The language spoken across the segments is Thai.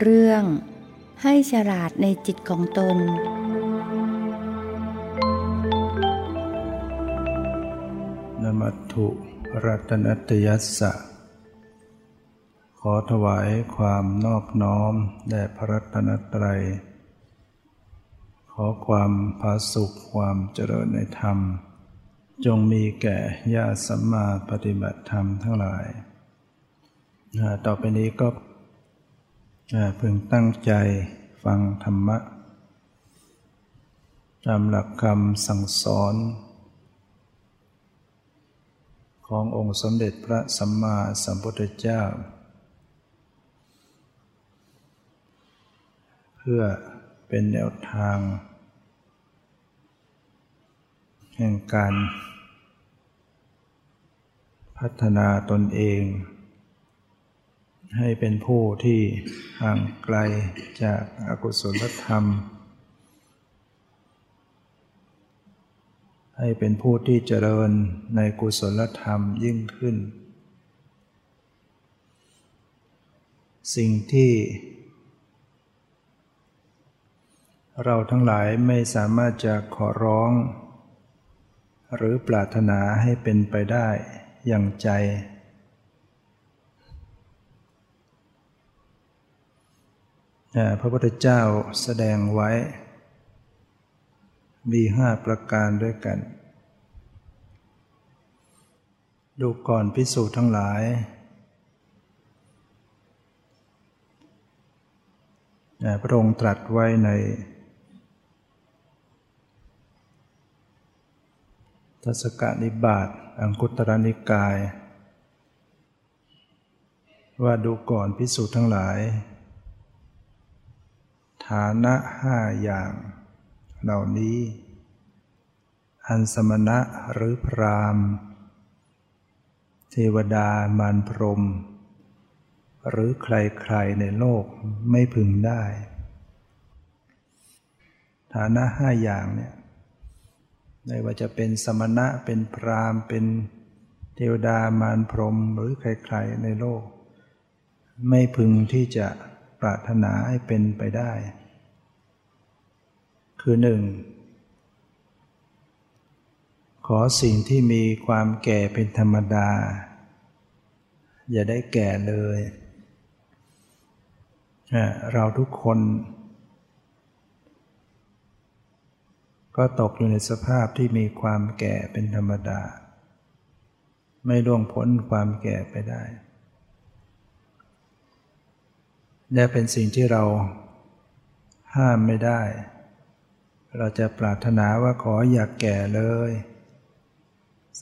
เรื่อง ให้ฉลาดในจิตของตน นมัตถุรัตนตยัสสะ ขอถวายความนอบน้อมแด่พระรัตนตรัย ขอความผาสุขความเจริญในธรรม จงมีแก่ญาติสัมมาปฏิบัติธรรมทั้งหลาย ต่อไปนี้ก็ พึงตั้งใจฟังธรรมะ ตามหลักคำสั่งสอน ขององค์สมเด็จพระสัมมาสัมพุทธเจ้า เพื่อเป็นแนวทาง แห่งการพัฒนาตนเอง ให้เป็นผู้ที่ห่างไกลจากอากุศลธรรม ให้เป็นผู้ที่เจริญในกุศลธรรมยิ่งขึ้น สิ่งที่เราทั้งหลายไม่สามารถจะขอร้อง หรือปรารถนาให้เป็นไปได้อย่างใจ พระพุทธเจ้าแสดงไว้ มีห้าประการด้วยกัน ดูก่อนพิสูจน์ทั้งหลาย พระองค์ตรัสไว้ในทัศกนิบาตอังคุตรนิกาย ว่าดูก่อนพิสูจน์ทั้งหลาย ฐานะห้าอย่าง เหล่านี้ อันสมณะหรือพรามเทวดามารพรม หรือใครๆในโลกไม่พึงได้ ฐานะห้าอย่างเนี่ยไม่ว่าจะเป็นสมณะเป็นพรามเป็นเทวดามารพรมหรือใครๆในโลก ไม่พึงที่จะ ปรารถนาให้เป็นไปได้ คือหนึ่งขอสิ่งที่มีความแก่เป็นธรรมดา อย่าได้แก่เลย เราทุกคน ก็ตกอยู่ในสภาพที่มีความแก่เป็นธรรมดา ไม่ล่วงพ้นความแก่ไปได้ และเป็นสิ่งที่เราห้ามไม่ได้ เราจะปรารถนาว่าขออย่ากแก่เลย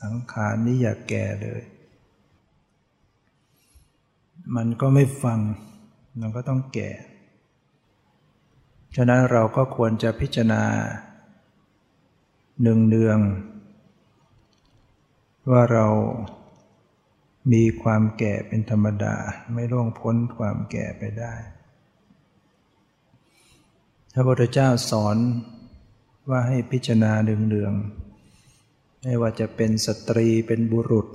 สังขารนี้อย่ากแก่เลย มันก็ไม่ฟัง มันก็ต้องแก่ ฉะนั้นเราก็ควรจะพิจารณาหนึ่งเดืองว่าเรา มีความแก่เป็นธรรมดาไม่ล่วงพ้นความแก่ไปได้พระพุทธเจ้าสอนว่าให้พิจารณาเดืองๆไม่ว่าจะเป็นสตรีเป็นบุรุษ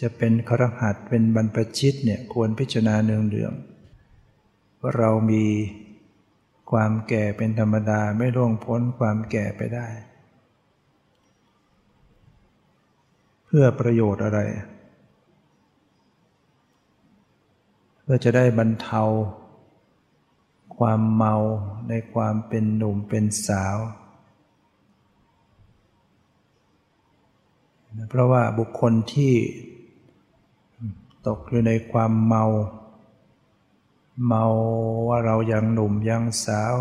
จะเป็นครหัสเป็นบรรพชิตเนี่ยควรพิจารณาเนืองๆว่าเรามีความแก่เป็นธรรมดาไม่ล่วงพ้นความแก่ไปได้ เพื่อประโยชน์อะไร เพื่อจะได้บรรเทา ความเมาในความเป็นหนุ่มเป็นสาว เพราะว่าบุคคลที่ตกอยู่ในความเมา เมาว่าเรายังหนุ่มยังสาว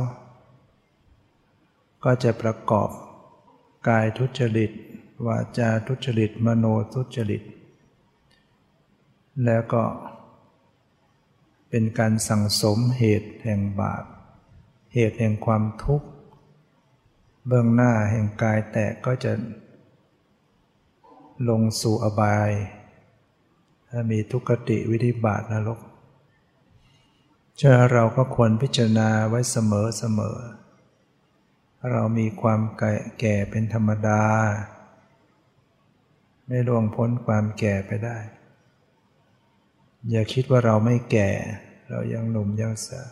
ก็จะประกอบกายทุจริตวาจาทุจริตมโนทุจริต แล้วก็ เป็นการสั่งสมเหตุแห่งบาป เหตุแห่งความทุกข์ เบื้องหน้าแห่งกายแตกก็จะ ลงสู่อบาย ถ้ามีทุกขติวิธิบาทนรกเชื่อเราก็ควรพิจารณาไว้เสมอเสมอ เรามีความแก่เป็นธรรมดา ไม่ล่วงพ้นความแก่ไปได้ อย่าคิดว่าเราไม่แก่ เรายังหนุ่มยังสาว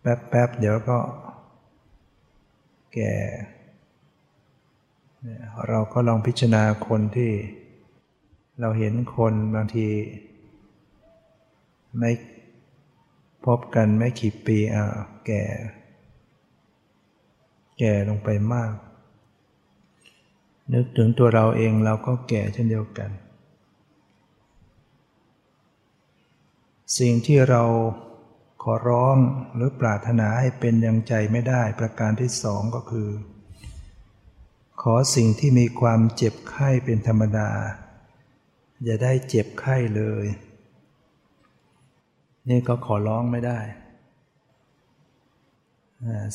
แป๊บๆเดี๋ยวก็ แก่ เราก็ลองพิจารณาคนที่ เราเห็นคนบางที ไม่พบกันไม่กี่ปีอะแก่ แก่ลงไปมาก นึกถึงตัวเราเองเราก็แก่เช่นเดียวกัน สิ่งที่เราขอร้องหรือปรารถนาให้เป็นยังใจไม่ได้ประการที่สองก็คือ ขอสิ่งที่มีความเจ็บไข้เป็นธรรมดา อย่าได้เจ็บไข้เลย นี่ก็ขอร้องไม่ได้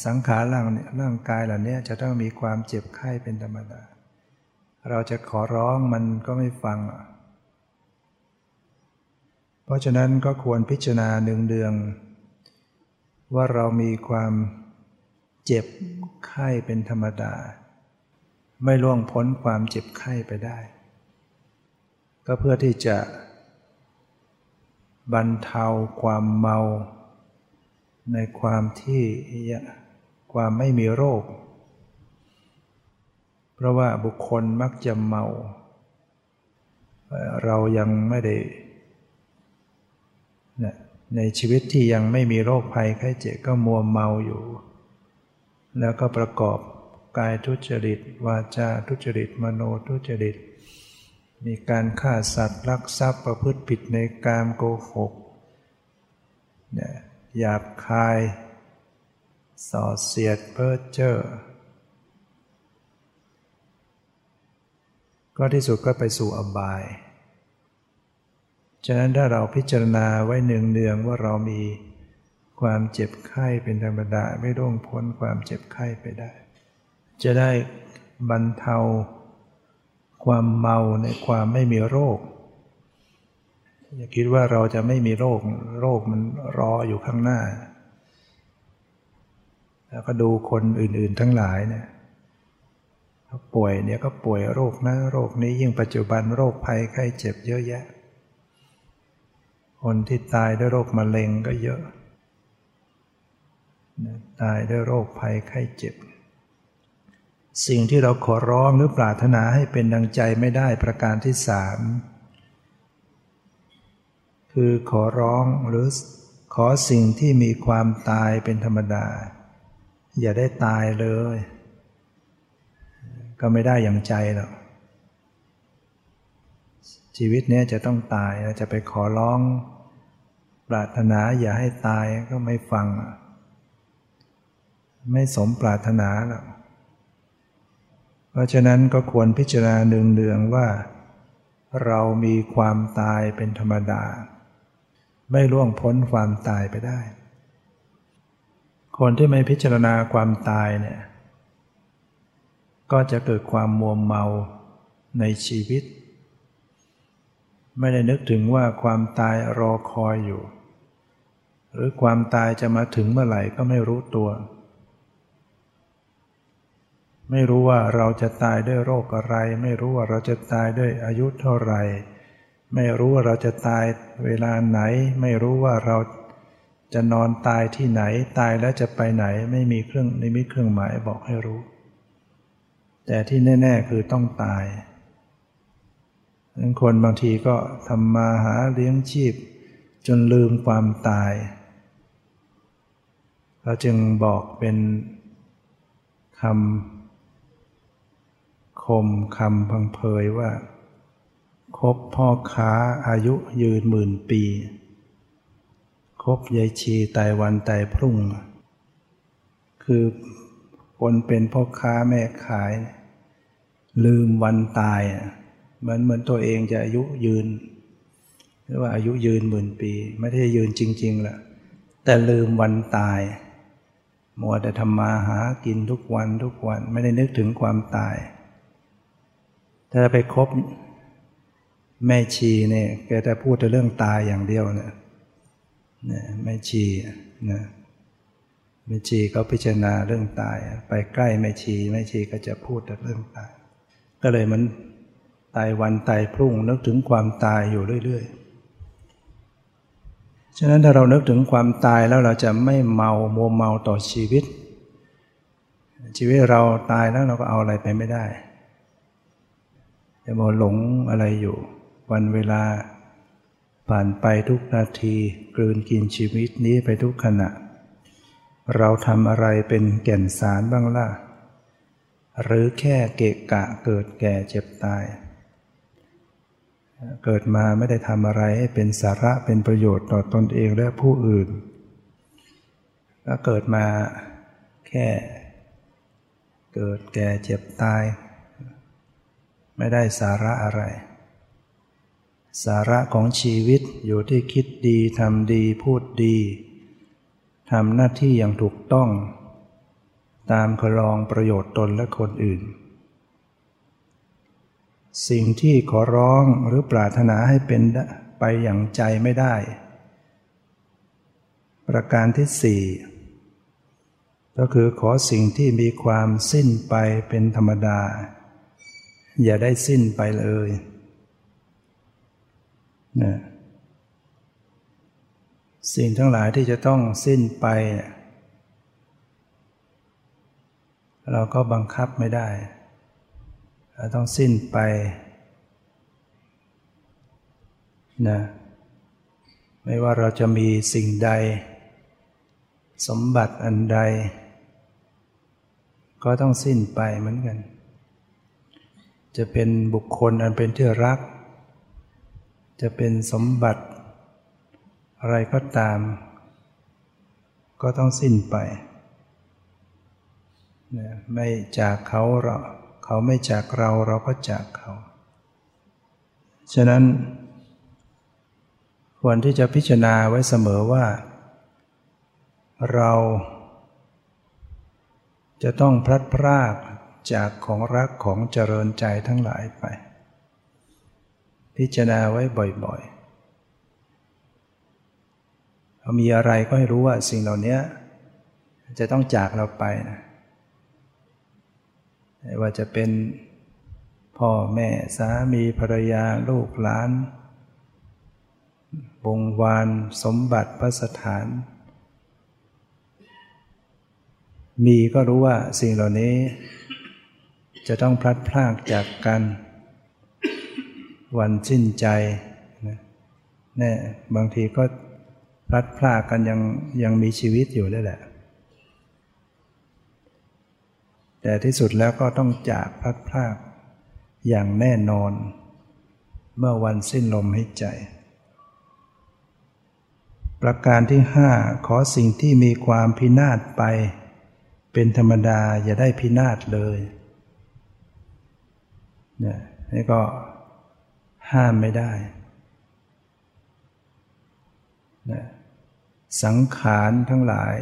สังขารร่างร่างกายเหล่านี้จะต้องมีความเจ็บไข้เป็นธรรมดา เราจะขอร้องมันก็ไม่ฟังเพ ราะฉะนั้นก็ควรพิจารณาเนืองเดืองว่าเรามีความเจ็บไข้เป็นธรรมดา ไม่ล่วงพ้นความเจ็บไข้ไปได้ ก็เพื่อที่จะ บรรเทาความเมา ในความที่ความไม่มีโรค เพราะว่าบุคคลมักจะเมา เรายังไม่ได้ ในชีวิตที่ยังไม่มีโรคภัยไข้เจ็บก็มัวเมาอยู่ แล้วก็ประกอบกายทุจริต วาจาทุจริต มโนทุจริต มีการฆ่าสัตว์ลักทรัพย์ประพฤติผิดในกามโกหกหยาบคาย ส่อเสียดเพ้อเจ้อก็ที่สุดก็ไปสู่อบาย ฉะนั้นถ้าเราพิจารณาไว้เนืองๆว่าเรามีความเจ็บไข้เป็นธรรมดาไม่ร่วงพ้นความเจ็บไข้ไปได้ จะได้บรรเทา ความเมาในความไม่มีโรค อย่าคิดว่าเราจะไม่มีโรคโรคมันรออยู่ข้างหน้า แล้วก็ดูคนอื่นๆทั้งหลายเนี่ยป่วยเนี่ยก็ป่วยโรคนั้นโรคนี้ยิ่งปัจจุบันโรคภัยไข้เจ็บเยอะแยะ คนที่ตายด้วยโรคมะเร็งก็เยอะ ตายด้วยโรคภัยไข้เจ็บ สิ่งที่เราขอร้องหรือปรารถนาให้เป็นดังใจไม่ได้ประการที่สามคือขอร้องหรือขอสิ่งที่มีความตายเป็นธรรมดา อย่าได้ตายเลย ก็ไม่ได้อย่างใจหรอกชีวิตนี้จะต้องตายเราจะไปขอร้อง ปรารถนาอย่าให้ตายก็ไม่ฟัง ไม่สมปรารถนาหรอกเพราะฉะนั้นก็ควรพิจารณาเนืองๆว่า เรามีความตายเป็นธรรมดา ไม่ล่วงพ้นความตายไปได้ คนที่ไม่พิจารณาความตายเนี่ยก็จะเกิดความมัวเมาในชีวิต ไม่ได้นึกถึงว่าความตายรอคอยอยู่ หรือความตายจะมาถึงเมื่อไหร่ก็ไม่รู้ตัว ไม่รู้ว่าเราจะตายด้วยโรคอะไร ไม่รู้ว่าเราจะตายด้วยอายุเท่าไหร่ ไม่รู้ว่าเราจะตายเวลาไหน ไม่รู้ว่าเราจะนอนตายที่ไหนตายแล้วจะไปไหนไม่มีเครื่องในมิเครื่องหมายบอกให้รู้ แต่ที่แน่ ๆ คือต้องตาย คนบางทีก็ทำมาหาเลี้ยงชีพ จนลืมความตาย เราจึงบอกเป็นคำคมคำพังเพยว่า คบพ่อค้าอายุยืนหมื่นปี คบยายชีตายวันตายพรุ่ง คือคนเป็นพ่อค้าแม่ขาย ลืมวันตาย เหมือนเหมือนตัวเองจะอายุยืนหรือว่าอายุยืนหมื่นปี ไม่ได้ยืนจริงๆแหละแต่ลืมวันตาย มัวแต่ทำมาหากินทุกวันทุกวันไม่ได้นึกถึงความตาย ถ้าไปคบแม่ชีเนี่ยแกจะพูดแต่เรื่องตายอย่างเดียวเนี่ยแม่ชีนะแม่ชีเขาพิจารณาเรื่องตาย ไปใกล้แม่ชีแม่ชีก็จะพูดแต่เรื่องตาย ก็เลยมัน ตายวันตายพรุ่งนึกถึงความตายอยู่เรื่อยๆ ฉะนั้นถ้าเรานึกถึงความตายแล้วเราจะไม่เมามัวเมาต่อชีวิต ชีวิตเราตายแล้วเราก็เอาอะไรไปไม่ได้จะมาหลงอะไรอยู่ วันเวลาผ่านไปทุกนาที กลืนกินชีวิตนี้ไปทุกขณะ เราทำอะไรเป็นแก่นสารบ้างล่ะ หรือแค่เกะกะเกิดแก่เจ็บตาย เกิดมาไม่ได้ทำอะไรให้เป็นสาระเป็นประโยชน์ต่อตอนเองและผู้อื่น ก็เกิดมาแค่ เกิดแก่เจ็บตาย ไม่ได้สาระอะไร สาระของชีวิตอยู่ที่คิดดีทำดีพูดดีทำหน้าที่อย่างถูกต้อง ตามคลองประโยชน์ตนและคนอื่น สิ่งที่ขอร้องหรือปรารถนาให้เป็นไปอย่างใจไม่ได้ ประการที่สี่ก็คือขอสิ่งที่มีความสิ้นไปเป็นธรรมดา อย่าได้สิ้นไปเลยนะสิ่งทั้งหลายที่จะต้องสิ้นไป เราก็บังคับไม่ได้ เราต้องสิ้นไปนะไม่ว่าเราจะมีสิ่งใด สมบัติอันใด ก็ต้องสิ้นไปเหมือนกัน จะเป็นบุคคลอันเป็นที่รัก จะเป็นสมบัติ อะไรก็ตาม ก็ต้องสิ้นไปไม่จากเขาเรา เขาไม่จากเราเราก็จากเขา ฉะนั้น ควรที่จะพิจารณาไว้เสมอว่า เราจะต้องพลัดพรากจากของรักของเจริญใจทั้งหลายไป พิจารณาไว้บ่อยๆเรามีอะไรก็ให้รู้ว่าสิ่งเหล่านี้จะต้องจากเราไปนะ ไม่ว่าจะเป็นพ่อแม่สามีภรรยาลูกหลานวงวานสมบัติพระสถาน มีก็รู้ว่าสิ่งเหล่านี้จะต้องพลัดพรากจากกัน วันสิ้นใจนี่บางทีก็พลัดพรากกันยังยังมีชีวิตอยู่ได้แหละ แต่ที่สุดแล้วก็ต้องจากพัดพรากอย่างแน่นอน เมื่อวันสิ้นลมหายใจ ประการที่ห้าขอสิ่งที่มีความพินาศไป เป็นธรรมดาอย่าได้พินาศเลยเนี่ยนี่ก็ห้ามไม่ได้นะสังขารทั้งหลาย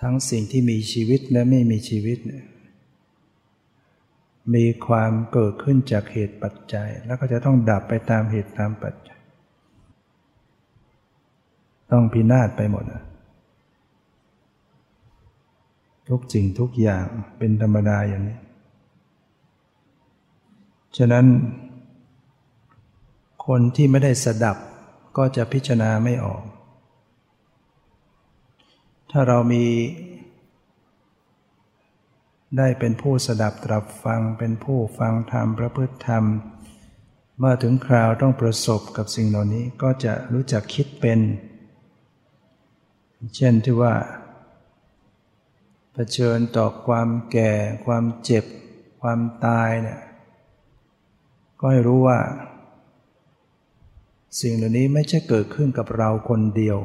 ทั้งสิ่งที่มีชีวิตและไม่มีชีวิต มีความเกิดขึ้นจากเหตุปัจจัย แล้วก็จะต้องดับไปตามเหตุตามปัจจัย ต้องพินาศไปหมด ทุกสิ่งทุกอย่างเป็นธรรมดาอย่างนี้ ฉะนั้น คนที่ไม่ได้สดับก็จะพิจารณาไม่ออก ถ้าเรามี ได้เป็นผู้สดับตรับฟังเป็นผู้ฟังธรรมประพฤติธรรม เมื่อถึงคราวต้องประสบกับสิ่งเหล่านี้ก็จะรู้จักคิดเป็น เช่นที่ว่าเผชิญต่อความแก่ ความเจ็บ ความตายเนี่ยก็ให้รู้ว่า สิ่งเหล่านี้ไม่ใช่เกิดขึ้นกับเราคนเดียว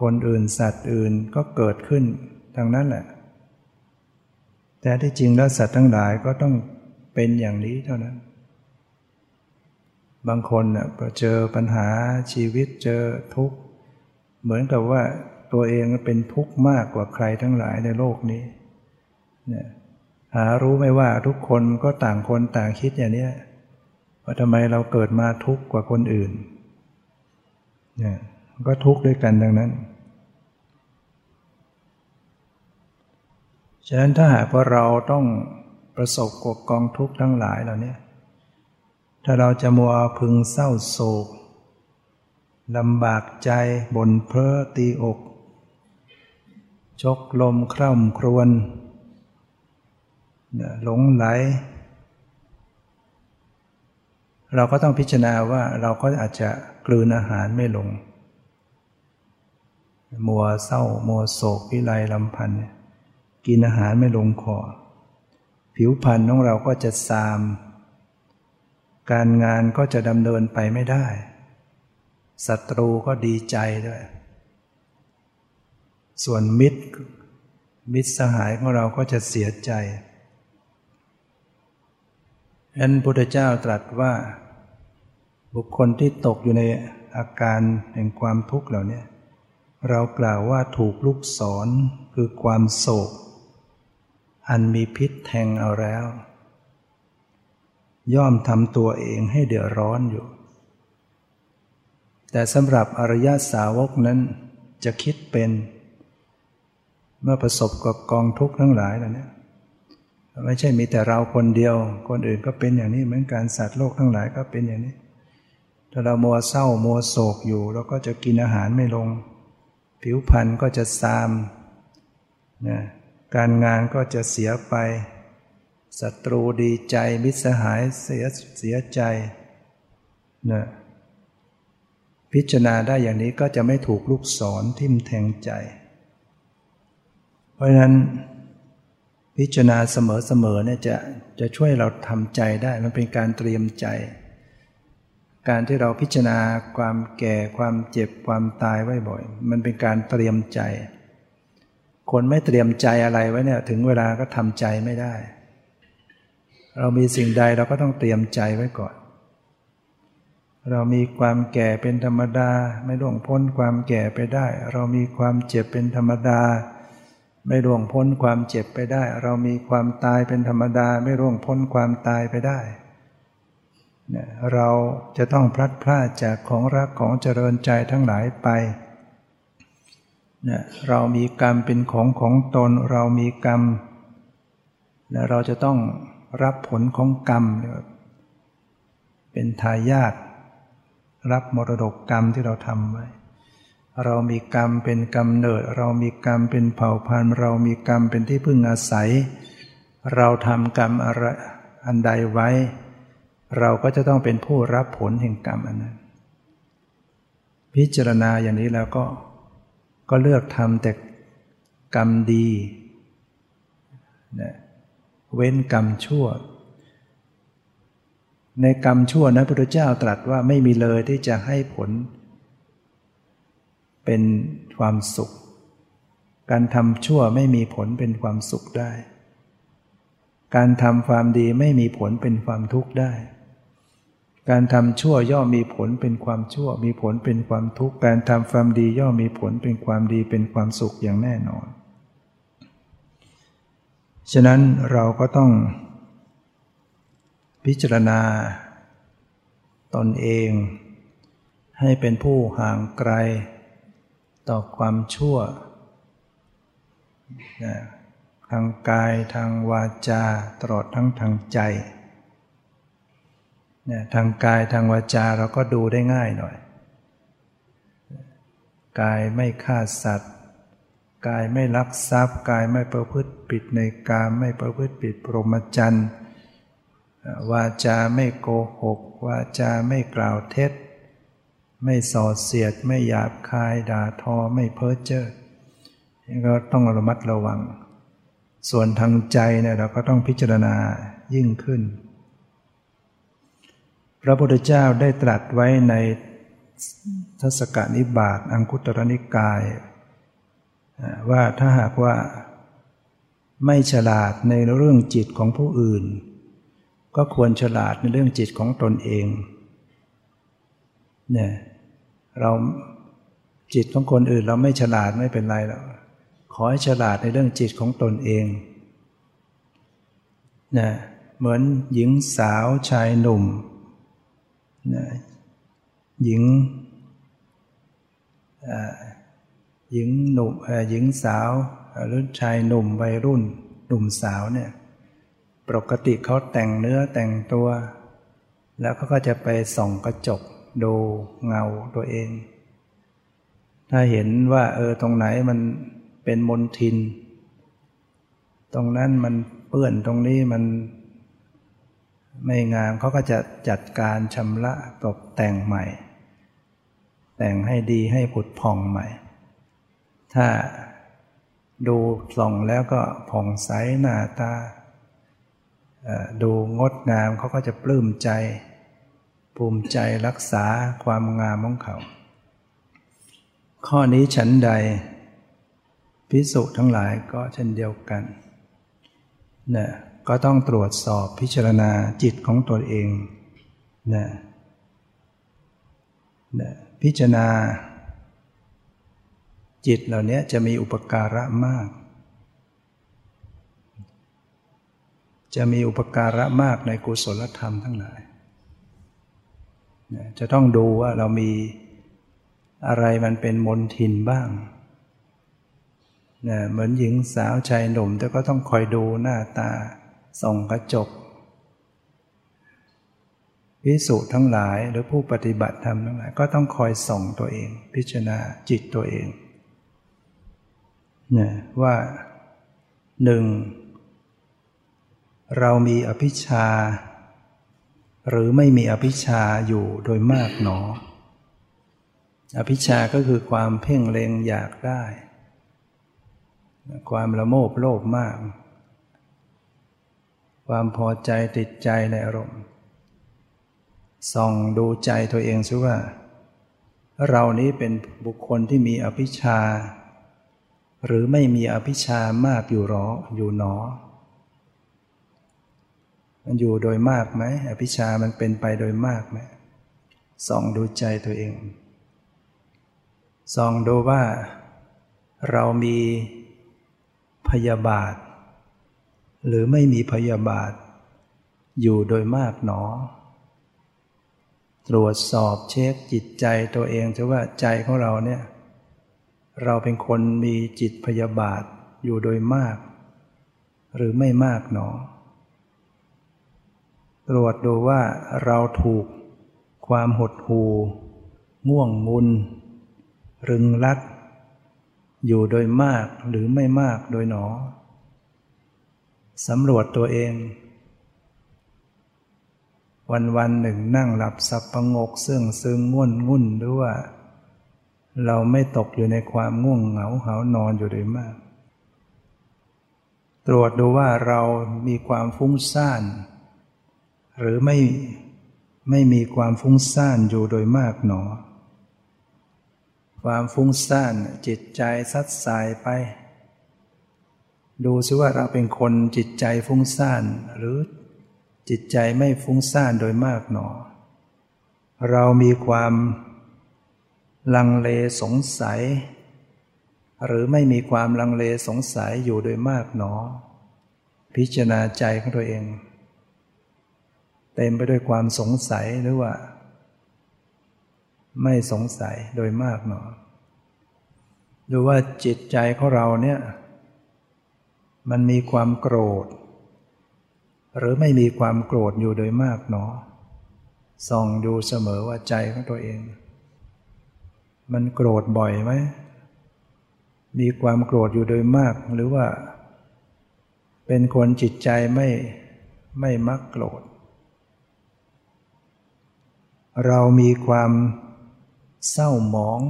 คนอื่นสัตว์อื่นก็เกิดขึ้นทั้งนั้นแหละ แต่ที่จริงแล้วสัตว์ทั้งหลายก็ต้องเป็นอย่างนี้เท่านั้น บางคนเน่ยเจอปัญหาชีวิตเจอทุกข์ เหมือนกับว่าตัวเองเป็นทุกข์มากกว่าใครทั้งหลายในโลกนี้เนี่ยหารู้ไหมว่าทุกคนก็ต่างคนต่างคิดอย่างนี้ว่าทำไมเราเกิดมาทุกข์กว่าคนอื่นเนี่ยก็ทุกข์ด้วยกันดังนั้น ฉะนั้นถ้าหากว่าเราต้องประสบกับกองทุกข์ทั้งหลายเหล่านี้ถ้าเราจะมัวพึงเศร้าโศกลำบากใจบนเพ้อตีอก ชกลมคร่ำครวญหลงไหล เราก็ต้องพิจารณาว่าเราก็อาจจะกลืนอาหารไม่ลง มัวเศร้า มัวโศกวิไลลำพันธ์ กินอาหารไม่ลงคอ ผิวพรรณของเราก็จะซาม การงานก็จะดำเนินไปไม่ได้ ศัตรูก็ดีใจด้วย ส่วนมิตร มิตรสหายของเราก็จะเสียใจฉะนั้นพุทธเจ้าตรัสว่า บุคคลที่ตกอยู่ในอาการแห่งความทุกข์เหล่านี้เรากล่าวว่าถูกลูกศรคือความโศก อันมีพิษแทงเอาแล้ว ย่อมทำตัวเองให้เดือดร้อนอยู่ แต่สำหรับอริยสาวกนั้นจะคิดเป็น เมื่อประสบกับกองทุกข์ทั้งหลายเหล่านี้ไม่ใช่มีแต่เราคนเดียว คนอื่นก็เป็นอย่างนี้เหมือนกันสัตว์โลกทั้งหลายก็เป็นอย่างนี้ ถ้าเรามัวเศร้ามัวโศกอยู่เราก็จะกินอาหารไม่ลง ผิวพรรณก็จะซามนะ การงานก็จะเสียไปศัตรูดีใจมิตรสหายเสียเสียใจนะพิจารณาได้อย่างนี้ก็จะไม่ถูกลูกศรทิ่มแทงใจ เพราะฉะนั้นพิจารณาเสมอๆเนี่ยจะจะช่วยเราทำใจได้มันเป็นการเตรียมใจ การที่เราพิจารณาความแก่ความเจ็บความตายไว้บ่อย มันเป็นการเตรียมใจ คนไม่เตรียมใจอะไรไว้เนี่ย ถึงเวลาก็ทำใจไม่ได้ เรามีสิ่งใดเราก็ต้องเตรียมใจไว้ก่อน เรามีความแก่เป็นธรรมดา ไม่ล่วงพ้นความแก่ไปได้ เรามีความเจ็บเป็นธรรมดา ไม่ร่วงพ้นความเจ็บไปได้ เรามีความตายเป็นธรรมดา ไม่ร่วงพ้นความตายไปได้เราจะต้องพลัดพรากจากของรักของเจริญใจทั้งหลายไป เรามีกรรมเป็นของของตน เรามีกรรมและเราจะต้องรับผลของกรรม เป็นทายาทรับมรดกกรรมที่เราทำไว้ เรามีกรรมเป็นกำเนิด เรามีกรรมเป็นเผ่าพันธุ์ เรามีกรรมเป็นที่พึ่งอาศัย เราทำกรรมอะไรอันใดไว้ เราก็จะต้องเป็นผู้รับผลแห่งกรรมอันนั้น พิจารณาอย่างนี้แล้วก็ ก็เลือกทำแต่กรรมดีนะเว้นกรรมชั่ว ในกรรมชั่วนะพระพุทธเจ้าตรัสว่าไม่มีเลยที่จะให้ผล เป็นความสุข การทำชั่วไม่มีผลเป็นความสุขได้ การทำความดีไม่มีผลเป็นความทุกข์ได้ การทำชั่วย่อมมีผลเป็นความชั่ว มีผลเป็นความทุกข์ การทำความดีย่อมมีผลเป็นความดีเป็นความสุขอย่างแน่นอน ฉะนั้นเราก็ต้อง พิจารณา ตนเอง ให้เป็นผู้ห่างไกล ต่อความชั่ว ทางกายทางวาจาตลอดทั้งทางใจ ทางกายทางวาจาเราก็ดูได้ง่ายหน่อย กายไม่ฆ่าสัตว์ กายไม่ลักทรัพย์ กายไม่ประพฤติผิดในกามไม่ประพฤติผิดพรหมจรรย์วาจาไม่โกหก วาจาไม่กล่าวเท็จ ไม่สอเสียด ไม่หยาบคายด่าทอไม่เพ้อเจ้อนี่ก็ต้องระมัดระวัง ส่วนทางใจเนี่ยเราก็ต้องพิจารณายิ่งขึ้น พระพุทธเจ้าได้ตรัสไว้ในทศกนิบาตอังคุตรนิกาย ว่าถ้าหากว่าไม่ฉลาดในเรื่องจิตของผู้อื่น ก็ควรฉลาดในเรื่องจิตของตนเองเนี่ยเราจิตของคนอื่นเราไม่ฉลาดไม่เป็นไรแล้วขอให้ฉลาดในเรื่องจิตของตนเองนะเหมือนหญิงสาวชายหนุ่ม หญิงหญิงหนุ่มหญิงสาวหรือชายหนุ่มวัยรุ่นหนุ่มสาวเนี่ยปกติเขาแต่งเนื้อแต่งตัว แล้วเขาก็จะไปส่องกระจกดูเงาตัวเอง ถ้าเห็นว่าเออตรงไหนมันเป็นมนทิน ตรงนั้นมันเปื้อนตรงนี้มัน ไม่งามเขาก็จะจัดการชำระตกแต่งใหม่ แต่งให้ดีให้ผุดผ่องใหม่ ถ้าดูส่องแล้วก็ผ่องใสหน้าตา ดูงดงามเขาก็จะปลื้มใจ ภูมิใจรักษาความงามของเขา ข้อนี้ฉันใด พิสุทั้งหลายก็เช่นเดียวกันนะ ก็ต้องตรวจสอบพิจารณาจิตของตัวเองนะนะพิจารณา จิตเหล่านี้จะมีอุปการะมาก จะมีอุปการะมากในกุศลธรรมทั้งหลายนะจะต้องดูว่าเรามีอะไรมันเป็นมนทินบ้างนะเหมือนหญิงสาวชายหนุ่มแต่ก็ต้องคอยดูหน้าตา ส่องกระจกพิสุทั้งหลายหรือผู้ปฏิบัติธรรมทั้งหลาย ก็ต้องคอยส่องตัวเอง พิจารณาจิตตัวเองเนี่ยว่าหนึ่งเรามีอภิชา หรือไม่มีอภิชาอยู่โดยมากหนอ อภิชาก็คือความเพ่งเล็งอยากได้ ความละโมบโลภมาก ความพอใจติดใจในอารมณ์ส่องดูใจตัวเองซิว่า เรานี้เป็นบุคคลที่มีอภิชา หรือไม่มีอภิชามากอยู่หรออยู่หนอ มันอยู่โดยมากไหมอภิชามันเป็นไปโดยมากไหมส่องดูใจตัวเอง ส่องดูว่า เรามีพยาบาท หรือไม่มีพยาบาท อยู่โดยมากหนอ ตรวจสอบเช็คจิตใจตัวเองจะว่าใจของเราเนี่ย เราเป็นคนมีจิตพยาบาทอยู่โดยมาก หรือไม่มากหนอ ตรวจดูว่าเราถูกความหดหู่ง่วงงุนรึงรัดอยู่โดยมากหรือไม่มากโดยหนอ สำรวจตัวเอง วันวันหนึ่งนั่งหลับสับประงกซึ่งซึงง่วนงุ่นหรือว่า เราไม่ตกอยู่ในความง่วงเหงาเหานอนอยู่โดยมาก ตรวจดูว่าเรามีความฟุ้งซ่าน หรือไม่ไม่มีความฟุ้งซ่านอยู่โดยมากหนอ ความฟุ้งซ่านจิตใจซัดสายไป ดูซิว่าเราเป็นคนจิตใจฟุ้งซ่าน หรือจิตใจไม่ฟุ้งซ่านโดยมากหนอ เรามีความลังเลสงสัย หรือไม่มีความลังเลสงสัยอยู่โดยมากหนอ พิจารณาใจของตัวเอง เต็มไปด้วยความสงสัยหรือว่า ไม่สงสัยโดยมากหนอดูว่าจิตใจของเราเนี่ย มันมีความโกรธ หรือไม่มีความโกรธอยู่โดยมากเนาะส่องดูเสมอว่าใจของตัวเอง มันโกรธบ่อยไหม มีความโกรธอยู่โดยมากหรือว่า เป็นคนจิตใจไม่ไม่มักโกรธ เรามีความเศร้าหมอง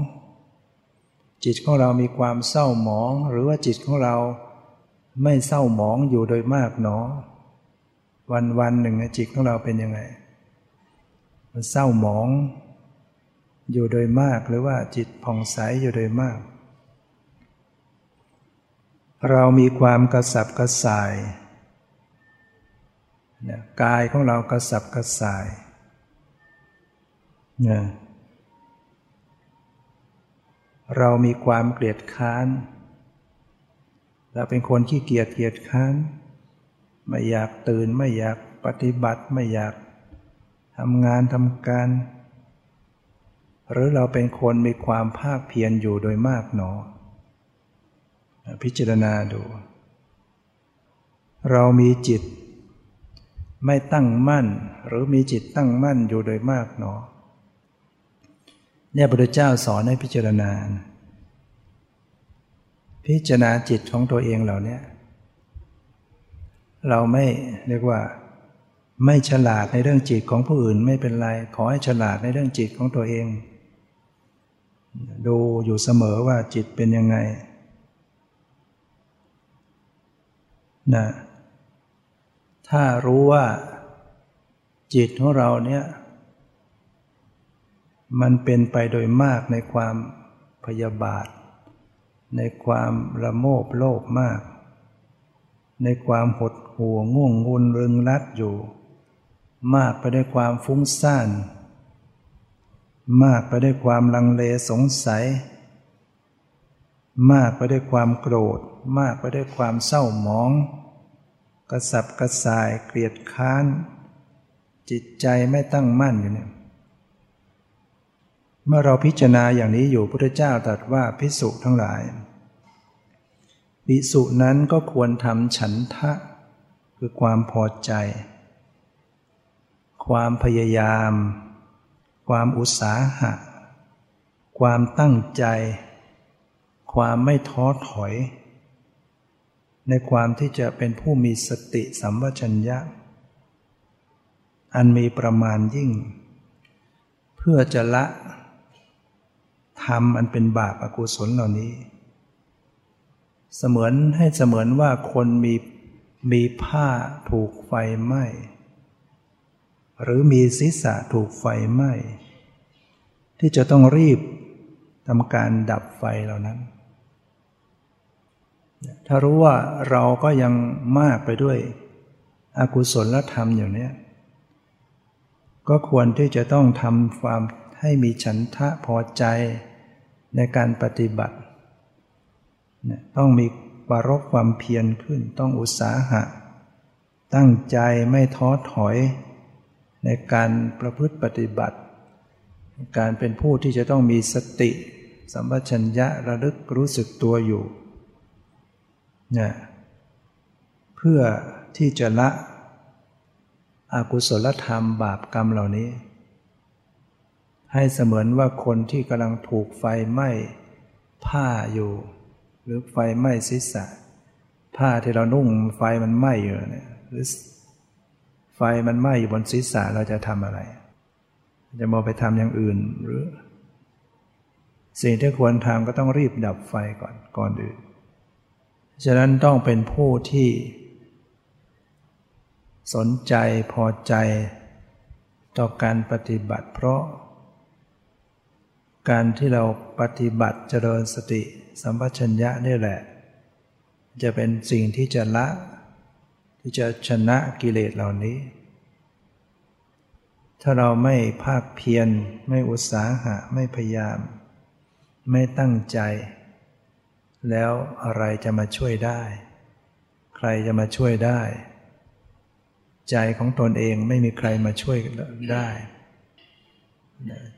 จิตของเรามีความเศร้าหมอง หรือว่าจิตของเรา ไม่เศร้าหมองอยู่โดยมากเนาะวันวันหนึ่งจิตของเราเป็นยังไง มันเศร้าหมอง อยู่โดยมากหรือว่าจิตผ่องใสอยู่โดยมาก เรามีความกระสับกระส่ายเนี่ยกายของเรากระสับกระส่ายเนี่ยเรามีความเกลียดค้าน เราเป็นคนขี้เกียจเกียจค้านไม่อยากตื่นไม่อยากปฏิบัติไม่อยากทำงานทำการ หรือเราเป็นคนมีความภาคเพียรอยู่โดยมากหนอ พิจารณาดู เรามีจิต ไม่ตั้งมั่น หรือมีจิตตั้งมั่นอยู่โดยมากหนอเนี่ยพระเจ้าสอนให้พิจารณา พิจารณาจิตของตัวเองเหล่านี้เราไม่เรียกว่า ไม่ฉลาดในเรื่องจิตของผู้อื่นไม่เป็นไร ขอให้ฉลาดในเรื่องจิตของตัวเอง ดูอยู่เสมอว่าจิตเป็นยังไงนะถ้ารู้ว่าจิตของเราเนี่ยมันเป็นไปโดยมากในความพยาบาท ในความระโมบโลภมาก ในความหดหัวง่วงงุนรึงรัดอยู่ มากไปด้วยความฟุ้งซ่าน มากไปด้วยความลังเลสงสัย มากไปด้วยความโกรธ มากไปด้วยความเศร้าหมอง กระสับกระส่ายเกลียดค้าน จิตใจไม่ตั้งมั่นอยู่เนี่ย เมื่อเราพิจารณาอย่างนี้อยู่พระเจ้าตรัสว่าพิสุทั้งหลายพิสุนั้นก็ควรทำฉันทะ คือความพอใจ ความพยายาม ความอุตสาหะ ความตั้งใจ ความไม่ท้อถอย ในความที่จะเป็นผู้มีสติสัมปชัญญะ อันมีประมาณยิ่ง เพื่อจะละ ทำอันเป็นบาปอากุศลเหล่านี้ เสมือนให้เสมือนว่าคนมีมีผ้าถูกไฟไหม้หรือมีศีรษะถูกไฟไหม้ที่จะต้องรีบทำการดับไฟเหล่านั้น ถ้ารู้ว่าเราก็ยังมากไปด้วยอกุศลธรรมอย่างนี้ก็ควรที่จะต้องทำความให้มีฉันทะพอใจ ในการปฏิบัติต้องมีปรกความเพียรขึ้นต้องอุตสาหะ ตั้งใจไม่ท้อถอย ในการประพฤติปฏิบัติ การเป็นผู้ที่จะต้องมีสติ สัมปชัญญะระลึกรู้สึกตัวอยู่เนี่ยเพื่อที่จะละอากุศลธรรมบาปกรรมเหล่านี้ ให้เสมือนว่าคนที่กำลังถูกไฟไหม้ผ้าอยู่ หรือไฟไหม้ศีรษะ ผ้าที่เรานุ่งไฟมันไหม้อยู่เนี่ยหรือไฟมันไหม้อยู่บนศีรษะเราจะทำอะไร จะมองไปทำอย่างอื่นหรือ สิ่งที่ควรทำก็ต้องรีบดับไฟก่อนก่อนอื่นฉะนั้นต้องเป็นผู้ที่ สนใจพอใจ ต่อการปฏิบัติเพราะ การที่เราปฏิบัติเจริญสติสัมปชัญญะนี่แหละ จะเป็นสิ่งที่จะละ ที่จะชนะกิเลสเหล่านี้ ถ้าเราไม่ภาคเพียรไม่อุตสาหะไม่พยายาม ไม่ตั้งใจ แล้วอะไรจะมาช่วยได้ ใครจะมาช่วยได้ ใจของตนเองไม่มีใครมาช่วยได้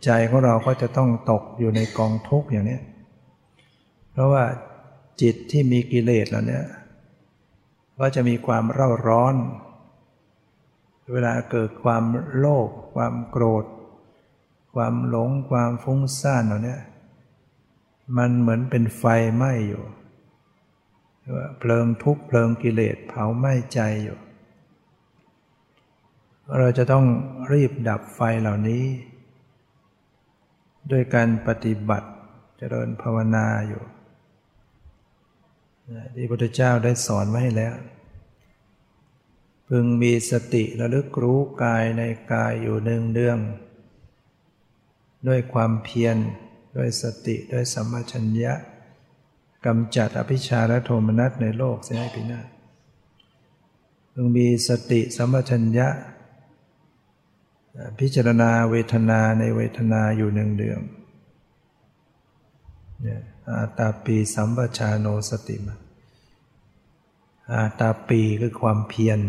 ใจของเราก็จะต้องตกอยู่ในกองทุกข์อย่างนี้ เพราะว่าจิตที่มีกิเลสแล้วเนี่ยก็จะมีความเร่าร้อน เวลาเกิดความโลภความโกรธ ความหลงความฟุ้งซ่านเหล่านี้มันเหมือนเป็นไฟไหม้อยู่เพลิงทุกข์เพลิงกิเลสเผาไหม้ใจอยู่ เราจะต้องรีบดับไฟเหล่านี้ ด้วยการปฏิบัติเจริญภาวนาอยู่ที่พระพุทธเจ้าได้สอนไว้แล้ว พึงมีสติระลึกรู้กายในกายอยู่หนึ่งเดืองด้วยความเพียรด้วยสติด้วยสัมมาชัญญะกำจัดอภิชาและโทมนัสในโลกเสียให้พินาศพึงมีสติสัมปชัญญะ พิจารณาเวทนาในเวทนาอยู่หนึ่งเดือนอาตาปีสัมปชาโนสติมาอาตาปีคือความเพียร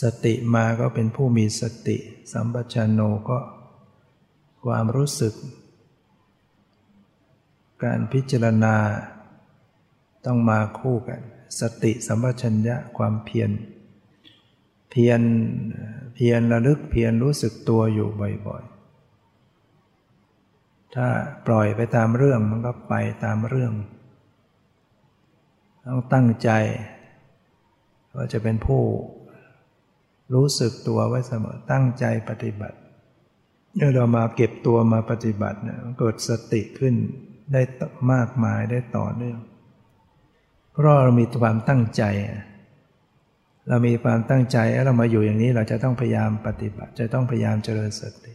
สติมาก็เป็นผู้มีสติ สัมปชาโนก็ความรู้สึก การพิจารณาต้องมาคู่กัน สติสัมปชัญญะความเพียร เพียร เพียรระลึกเพียรรู้สึกตัวอยู่บ่อยๆ ถ้าปล่อยไปตามเรื่องมันก็ไปตามเรื่อง ต้องตั้งใจว่าจะเป็นผู้ รู้สึกตัวไว้เสมอตั้งใจปฏิบัติเมื่อเรามาเก็บตัวมาปฏิบัติเนี่ยเกิดสติขึ้นได้มากมายได้ต่อเนื่องเพราะเรามีความตั้งใจ เรามีความตั้งใจแล้วเรามาอยู่อย่างนี้เราจะต้องพยายามปฏิบัติ จะต้องพยายามเจริญสติ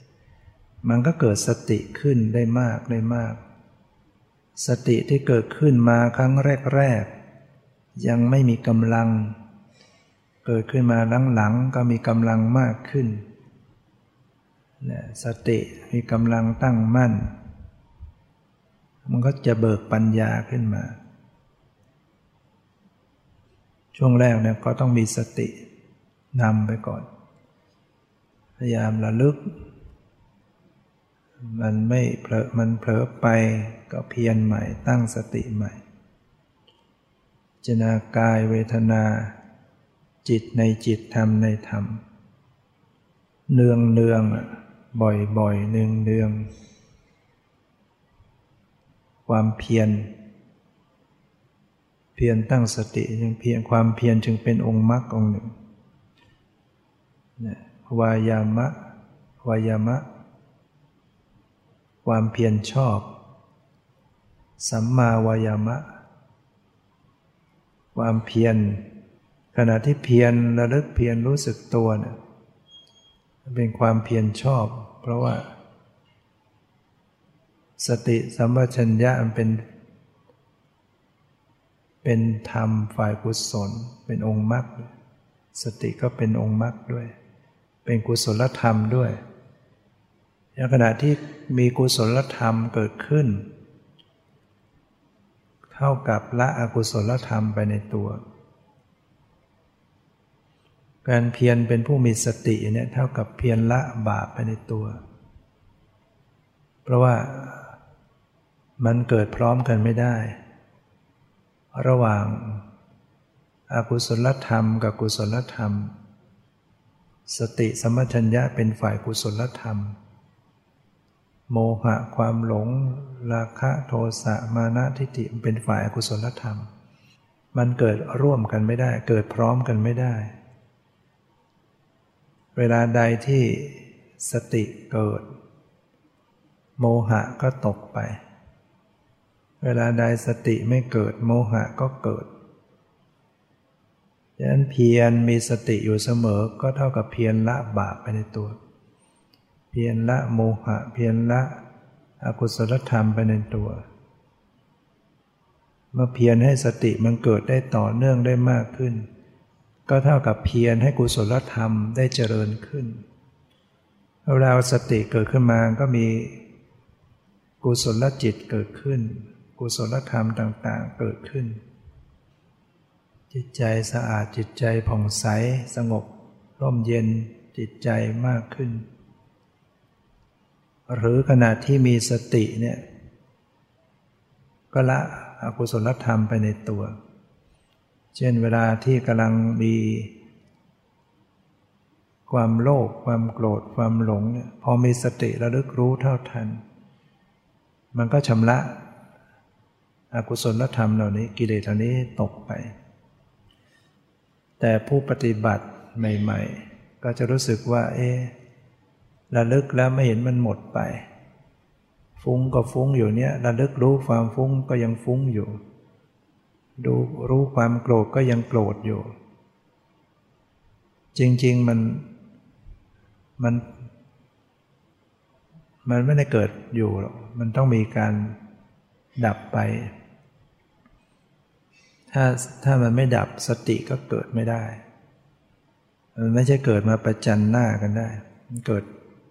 มันก็เกิดสติขึ้นได้มากได้มาก สติที่เกิดขึ้นมาครั้งแรกๆยังไม่มีกำลัง เกิดขึ้นมาหลังๆก็มีกำลังมากขึ้นสติมีกำลังตั้งมั่น มันก็จะเบิกปัญญาขึ้นมา ช่วงแรกเนี่ยก็ต้องมีสตินำไปก่อน พยายามระลึก มันไม่เผลอมันเผลอไปก็เพียรใหม่ตั้งสติใหม่จนากายเวทนา จิตในจิตธรรมในธรรม เนืองเนืองอะบ่อยๆเนืองความเพียร พียรตั้งสติจึงเพียรความเพียรจึงเป็นองค์มรรคองค์หนึ่งวายามะ วายามะ ความเพียรชอบ สัมมาวายามะ ความเพียรขณะที่เพียรระลึกเพียรรู้สึกตัวเนี่ยเป็นความเพียรชอบ เพราะว่า สติสัมปชัญญะมันเป็น เป็นธรรมฝ่ายกุศล เป็นองค์มรรคสติก็เป็นองค์มรรคด้วย เป็นกุศลธรรมด้วยในขณะที่มีกุศลธรรมเกิดขึ้น เท่ากับละอกุศลธรรมไปในตัว การเพียรเป็นผู้มีสติเนี่ยเท่ากับเพียรละบาปไปในตัว เพราะว่ามันเกิดพร้อมกันไม่ได้ ระหว่างอากุศลธรรมกับกุศลธรรม สติสมัชัญญะเป็นฝ่ายกุศลธรรม โมหะความหลง ราคะโทสะมานะทิฏฐิเป็นฝ่ายอกุศลธรรม มันเกิดร่วมกันไม่ได้ เกิดพร้อมกันไม่ได้ เวลาใดที่สติเกิด โมหะก็ตกไป เวลาใดสติไม่เกิดโมหะก็เกิดดังนั้นเพียรมีสติอยู่เสมอก็เท่ากับเพียรละบาปไปในตัว เพียรละโมหะ เพียรละอกุศลธรรมไปในตัว เมื่อเพียรให้สติมันเกิดได้ต่อเนื่องได้มากขึ้น ก็เท่ากับเพียรให้กุศลธรรมได้เจริญขึ้นเวลาสติเกิดขึ้นมาก็มีกุศลจิตเกิดขึ้น กุศลธรรมต่างๆเกิดขึ้น จิตใจสะอาดจิตใจผ่องใสสงบ ร่มเย็นจิตใจมากขึ้น หรือขณะที่มีสติเนี่ยก็ละอกุศลธรรมไปในตัว เช่นเวลาที่กำลังมีความโลภความโกรธความหลงเนี่ยพอมีสติระลึกรู้เท่าทัน มันก็ชำระ อกุศลธรรมเหล่านี้กิเลสเหล่านี้ตกไป แต่ผู้ปฏิบัติใหม่ ๆ ก็จะรู้สึกว่า เอ๊ระลึกแล้วไม่เห็นมันหมดไป ฟุ้งก็ฟุ้งอยู่เนี่ยระลึกรู้ความฟุ้งก็ยังฟุ้งอยู่ ดูรู้ความโกรธก็ยังโกรธอยู่ จริง ๆ มันมันมันไม่ได้เกิดอยู่หรอก มันต้องมีการดับไป ถ้าถ้ามันไม่ดับสติก็เกิดไม่ได้ มันไม่ใช่เกิดมาประจันหน้ากันได้ มันเกิด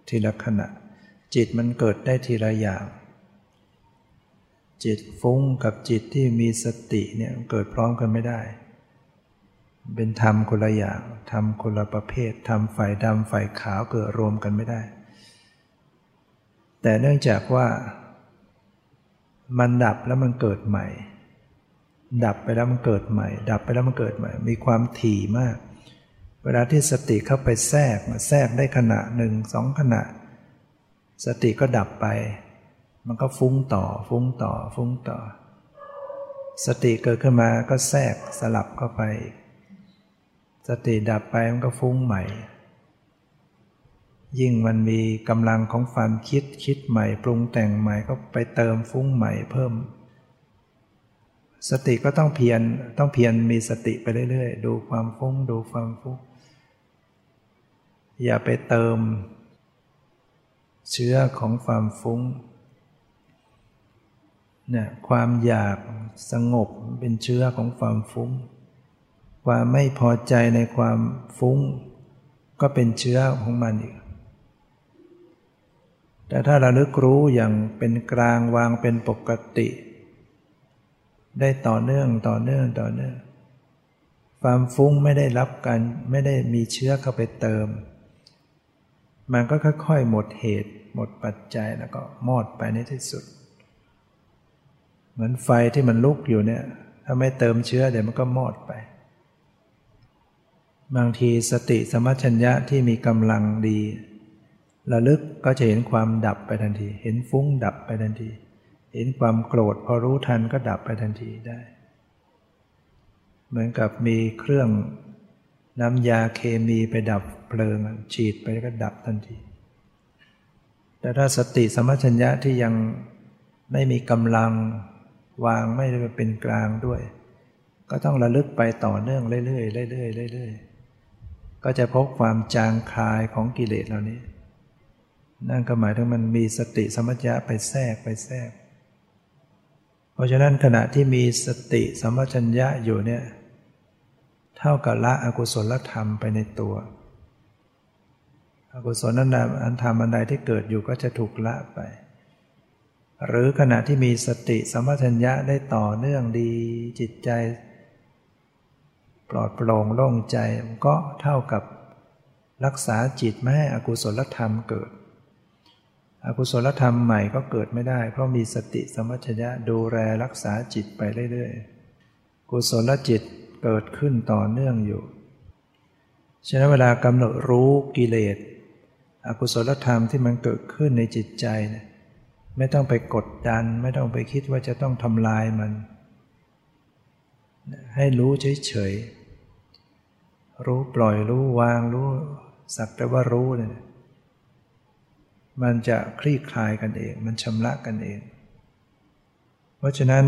ทีละขณะ จิตมันเกิดได้ทีละอย่าง จิตฟุ้งกับจิตที่มีสติเนี่ยเกิดพร้อมกันไม่ได้ เป็นธรรมคนละอย่างธรรมคนละประเภทธรรมฝ่ายดำฝ่ายขาวเกิดรวมกันไม่ได้ แต่เนื่องจากว่ามันดับแล้วมันเกิดใหม่ ดับไปแล้วมันเกิดใหม่ ดับไปแล้วมันเกิดใหม่ มีความถี่มาก เวลาที่สติเข้าไปแทรกแทรกได้ขณะหนึ่งสองขณะ สติก็ดับไป มันก็ฟุ้งต่อ ฟุ้งต่อ ฟุ้งต่อ สติเกิดขึ้นมาก็แทรกสลับเข้าไป สติดับไปมันก็ฟุ้งใหม่ ยิ่งมันมีกำลังของความคิดคิดใหม่ ปรุงแต่งใหม่ก็ไปเติมฟุ้งใหม่เพิ่ม สติก็ต้องเพียรต้องเพียรมีสติไปเรื่อยๆ ดูความฟุ้งดูความฟุ้งอย่าไปเติม เชื้อของความฟุ้งเนี่ยความอยากสงบเป็นเชื้อของความฟุ้ง ความไม่พอใจในความฟุ้ง ก็เป็นเชื้อของมันอีก แต่ถ้าเราลึกรู้อย่างเป็นกลางวางเป็นปกติ ได้ต่อเนื่องต่อเนื่องต่อเนื่อง ความฟุ้งไม่ได้รับการไม่ได้มีเชื้อเข้าไปเติม มันก็ค่อยๆ หมดเหตุ หมดปัจจัยแล้วก็มอดไปในที่สุด เหมือนไฟที่มันลุกอยู่เนี่ย ถ้าไม่เติมเชื้อเดี๋ยวมันก็มอดไป บางทีสติสมัชัญญะที่มีกำลังดี ระลึกก็จะเห็นความดับไปทันที เห็นฟุ้งดับไปทันที เห็นความโกรธพอรู้ทันก็ดับไปทันทีได้ เหมือนกับมีเครื่องน้ำยาเคมีไปดับเพลิงฉีดไปก็ดับทันที แต่ถ้าสติสมัชัญญะที่ยังไม่มีกำลังวางไม่ได้เป็นกลางด้วย ก็ต้องระลึกไปต่อเนื่องเรื่อยๆเรื่อยๆเรื่อยๆก็จะพบความจางคลายของกิเลสเหล่านี้ นั่นก็หมายถึงมันมีสติสมัญญะไปแทรกไปแทรก ราะฉะนั้นขณะที่มีสติสัมปชัญญะอยู่เนี่ยเท่ากับละอกุศลธรรมไปในตัว อกุศลนั้นอันธรรมอันใดที่เกิดอยู่ก็จะถูกละไป หรือขณะที่มีสติสัมัชัญญะได้ต่อเนื่องดีจิตใจ ปลอดโปร่งโล่งใจก็เท่ากับรักษาจิตไม่ให้อกุศลธรรมเกิด อกุศลธรรมใหม่ก็เกิดไม่ได้ เพราะมีสติสมัชัญะดูแลรักษาจิตไปเรื่อยๆกุศลจิตเกิดขึ้นต่อเนื่องอยู่ ฉะนั้นเวลากำหนดรู้กิเลสอกุศลธรรมที่มันเกิดขึ้นในจิตใจเนี่ยไม่ต้องไปกดดัน ไม่ต้องไปคิดว่าจะต้องทำลายมัน ให้รู้เฉยๆรู้ปล่อยรู้วางรู้สักแต่ว่ารู้เนี่ย มันจะคลี่คลายกันเอง มันชำระกันเอง เพราะฉะนั้น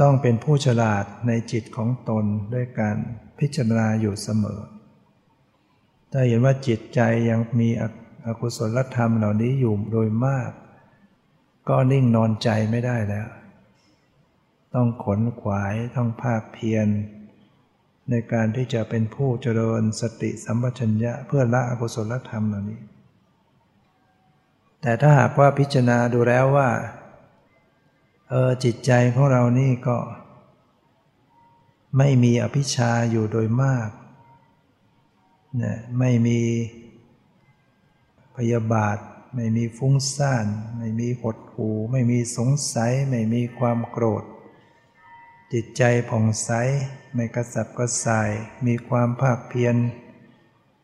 ต้องเป็นผู้ฉลาดในจิตของตนด้วยการพิจารณาอยู่เสมอ ถ้าเห็นว่าจิตใจยังมีอกุศลธรรมเหล่านี้อยู่โดยมาก ก็นิ่งนอนใจไม่ได้แล้ว ต้องขนขวาย ต้องภาคเพียรในการที่จะเป็นผู้เจริญสติสัมปชัญญะเพื่อละอกุศลธรรมเหล่านี้ แต่ถ้าหากว่าพิจารณาดูแล้วว่า เออจิตใจของเรานี่ก็ ไม่มีอภิชาอยู่โดยมากเนี่ยไม่มีพยาบาท ไม่มีฟุ้งซ่าน ไม่มีหดหูไม่มีสงสัย ไม่มีความโกรธ จิตใจผ่องใส ไม่กระสับกระส่าย มีความภาคเพียร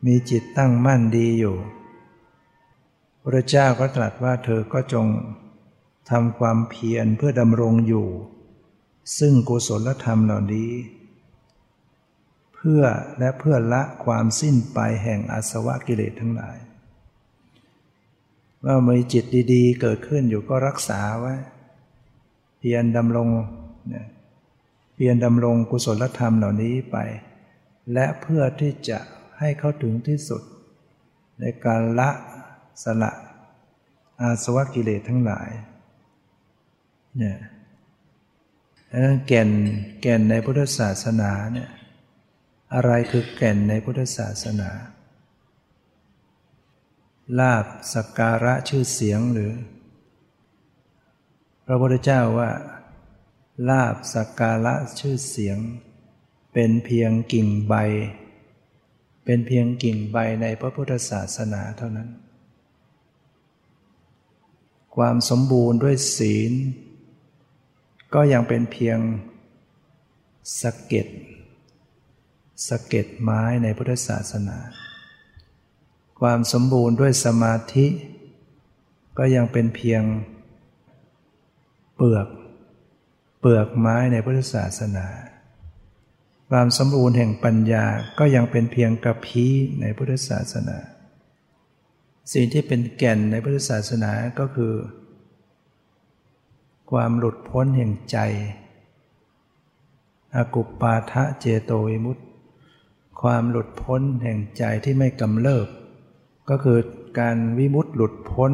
มีจิตตั้งมั่นดีอยู่ พระเจ้าก็ตรัสว่าเธอก็จงทำความเพียรเพื่อดำรงอยู่ ซึ่งกุศลธรรมเหล่านี้ เพื่อและเพื่อละความสิ้นไปแห่งอาสวะกิเลสทั้งหลาย ว่ามีจิตดีๆ เกิดขึ้นอยู่ก็รักษาไว้ เพียรดำรงเนี่ยเพียรดำรงกุศลธรรมเหล่านี้ไป และเพื่อที่จะให้เข้าถึงที่สุด ในการละ สละ อาสวะกิเลสทั้งหลายเนี่ยดังนั้นแก่นแก่นในพุทธศาสนาเนี่ยอะไรคือแก่นในพุทธศาสนา ลาบสักการะชื่อเสียงหรือ พระพุทธเจ้าว่า ลาบสักการะชื่อเสียง เป็นเพียงกิ่งใบ เป็นเพียงกิ่งใบในพระพุทธศาสนาเท่านั้น ความสมบูรณ์ด้วยศีล ก็ยังเป็นเพียงสะเก็ดสะเก็ดไม้ในพุทธศาสนา ความสมบูรณ์ด้วยสมาธิ ก็ยังเป็นเพียง เปลือก เปลือกไม้ในพุทธศาสนา ความสมบูรณ์แห่งปัญญาก็ยังเป็นเพียงกระพี้ในพุทธศาสนา สิ่งที่เป็นแก่นในพุทธศาสนาก็คือ ความหลุดพ้นแห่งใจอากุปปาทะเจโตวิมุตติ ความหลุดพ้นแห่งใจที่ไม่กำเริบ ก็คือการวิมุตติหลุดพ้น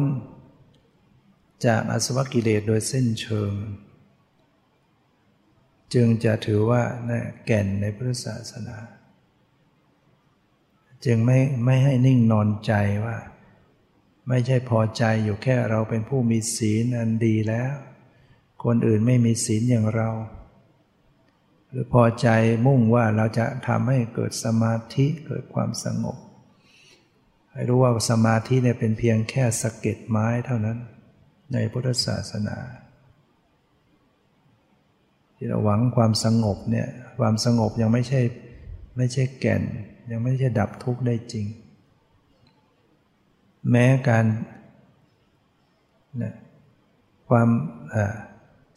จากอสวกิเลสโดยเส้นเชิง จึงจะถือว่าแก่นในพุทธศาสนา จึงไม่ไม่ให้นิ่งนอนใจว่า ไม่ใช่พอใจอยู่แค่เราเป็นผู้มีศีลอันดีแล้ว คนอื่นไม่มีศีลอย่างเรา หรือพอใจมุ่งว่าเราจะทำให้เกิดสมาธิเกิดความสงบ ให้รู้ว่าสมาธิเนี่ยเป็นเพียงแค่สะเก็ดไม้เท่านั้น ในพุทธศาสนา ที่เราหวังความสงบเนี่ยความสงบยังไม่ใช่ไม่ใช่แก่น ยังไม่ใช่ดับทุกข์ได้จริง แม้การนะความ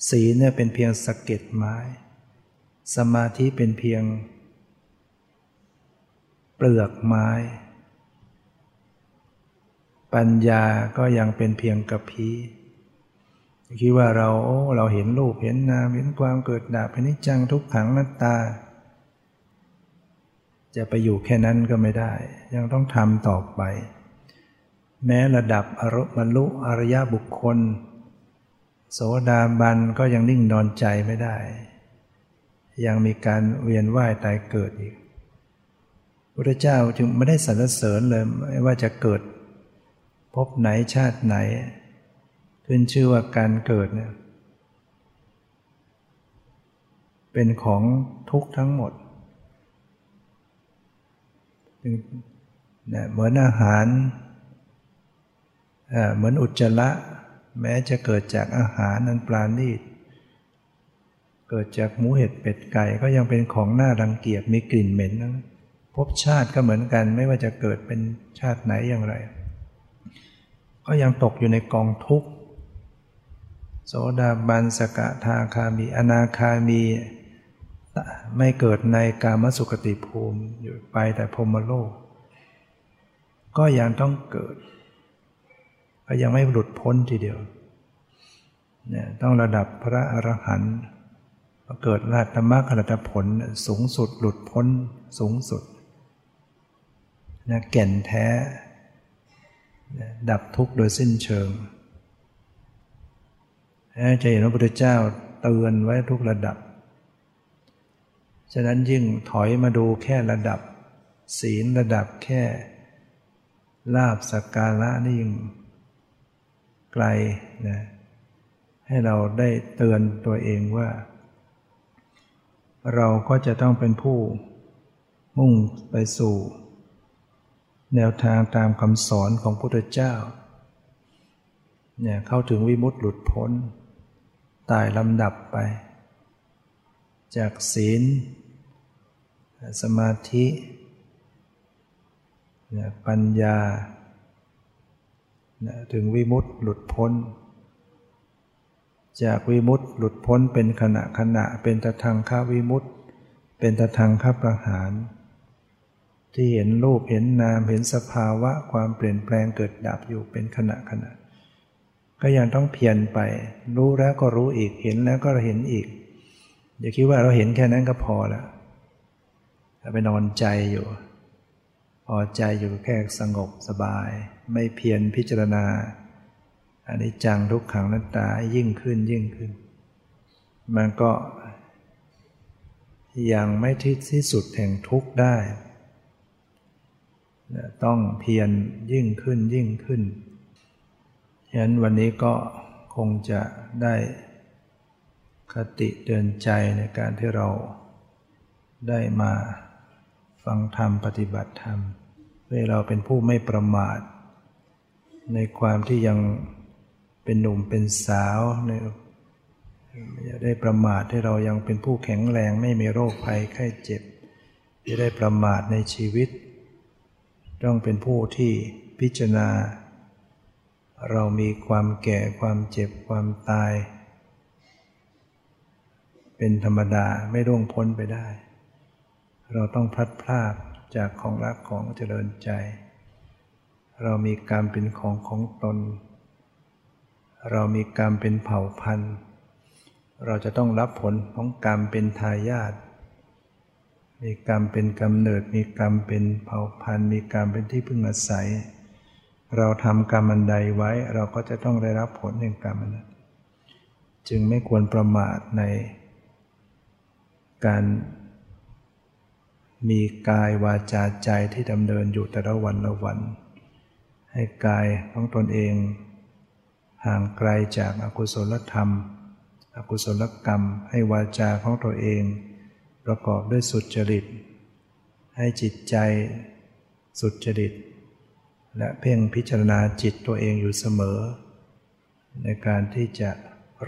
สีเนี่ยเป็นเพียงสะเก็ดไม้ สมาธิเป็นเพียง เปลือกไม้ ปัญญาก็ยังเป็นเพียงกระพี้คิดว่าเราเราเห็นรูปเห็นนามเห็นความเกิดดับเห็นนิจังทุกขังนัตตา จะไปอยู่แค่นั้นก็ไม่ได้ ยังต้องทำต่อไป แม้ระดับอรบรรลุอริยบุคคล โสดาบันก็ยังนิ่งนอนใจไม่ได้ ยังมีการเวียนว่ายตายเกิดอีกพระเจ้าจึงไม่ได้สรรเสริญเลยไม่ว่าจะเกิด พบไหนชาติไหน ขึ้นชื่อว่าการเกิดเนี่ยเป็นของทุกทั้งหมดเหมือนอาหาร เหมือนอุจจาระแม้จะเกิดจากอาหารนั้นปราณีต เกิดจากหมูเห็ดเป็ดไก่ก็ยังเป็นของน่ารังเกียจมีกลิ่นเหม็นนะพบชาติก็เหมือนกันไม่ว่าจะเกิดเป็นชาติไหนอย่างไร ก็ยังตกอยู่ในกองทุกข์ โสดาบันสกทาคามี อนาคามี ไม่เกิดในกามสุขติภูมิอยู่ไปแต่พรมโลก ก็ยังต้องเกิด ก็ยังไม่หลุดพ้นทีเดียวเนี่ยต้องระดับพระอรหันต์เกิดราตมรรครัตผลสูงสุดหลุดพ้นสูงสุดนะแก่นแท้ ดับทุกข์โดยสิ้นเชิงจะเห็นพระพุทธเจ้าเตือนไว้ทุกระดับ ฉะนั้นยิ่งถอยมาดูแค่ระดับ ศีลระดับแค่ลาบสักการะนี่ยิ่ง ไกลนะให้เราได้เตือนตัวเองว่า เราก็จะต้องเป็นผู้มุ่งไปสู่ แนวทางตามคำสอนของพุทธเจ้าเนี่ยเข้าถึงวิมุตติหลุดพ้นตายลำดับไป จากศีล สมาธิ ปัญญา ถึงวิมุตติหลุดพ้น จากวิมุตติหลุดพ้นเป็นขณะขณะเป็นตะทางข้าวิมุตติเป็นตะทางข้าประหาร ที่เห็นรูปเห็นนามเห็นสภาวะความเปลี่ยนแปลงเกิดดับอยู่เป็นขณะขณะ ก็ยังต้องเพียรไป รู้แล้วก็รู้อีกเห็นแล้วก็เห็นอีก อย่าคิดว่าเราเห็นแค่นั้นก็พอแล้วไปนอนใจอยู่พอใจอยู่แค่สงบสบาย ไม่เพียรพิจารณาอันนี้จังทุกขังนัตตายิ่งขึ้นยิ่งขึ้น มันก็ ยังไม่ที่ที่สุดแห่งทุกข์ได้ ต้องเพียรยิ่งขึ้นยิ่งขึ้นฉะนั้นวันนี้ก็คงจะได้คติเตือนใจในการที่เราได้มาฟังธรรมปฏิบัติธรรมเพื่อเราเป็นผู้ไม่ประมาท ในความที่ยังเป็นหนุ่มเป็นสาวเนี่ยอย่าได้ประมาทให้เรายังเป็นผู้แข็งแรงไม่มีโรคภัยไข้เจ็บอย่าได้ประมาทในชีวิต ต้องเป็นผู้ที่พิจารณา เรามีความแก่ความเจ็บความตาย เป็นธรรมดาไม่ร่วงพ้นไปได้ เราต้องพลัดพรากจากของรักของเจริญใจ เรามีกรรมเป็นของของตน เรามีกรรมเป็นเผ่าพันธุ์ เราจะต้องรับผลของกรรมเป็นทายาทมีกรรมเป็นกำเนิด มีกรรมเป็นเผ่าพันธุ์ มีกรรมเป็นที่พึ่งอาศัย เราทำกรรมอันใดไว้ เราก็จะต้องได้รับผลแห่งกรรมนั้นจึงไม่ควรประมาทใน การมีกายวาจาใจที่ดำเนินอยู่แต่ละวันละวัน ให้กายของตนเอง ห่างไกลจากอากุศลธรรม อกุศลกรรม ให้วาจาของตัวเอง ประกอบด้วยสุจริต ให้จิตใจสุจริต และเพ่งพิจารณาจิตตัวเองอยู่เสมอ ในการที่จะ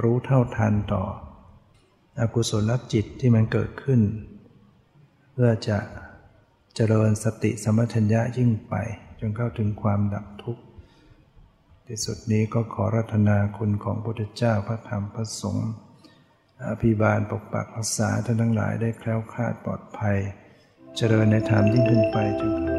รู้เท่าทันต่อ อกุศลจิตที่มันเกิดขึ้น เพื่อจะเจริญสติสมัชัญญะยิ่งไป นเข้าถึงความดับทุกข์ ที่สุดนี้ก็ขอรัตนาคุณของพระพุทธเจ้าพระธรรมพระสงฆ์อภิบาลปกปักรักษาท่านทั้งหลายได้แคล้วคลาดปลอดภัย เจริญในธรรมยิ่งขึ้นไปจน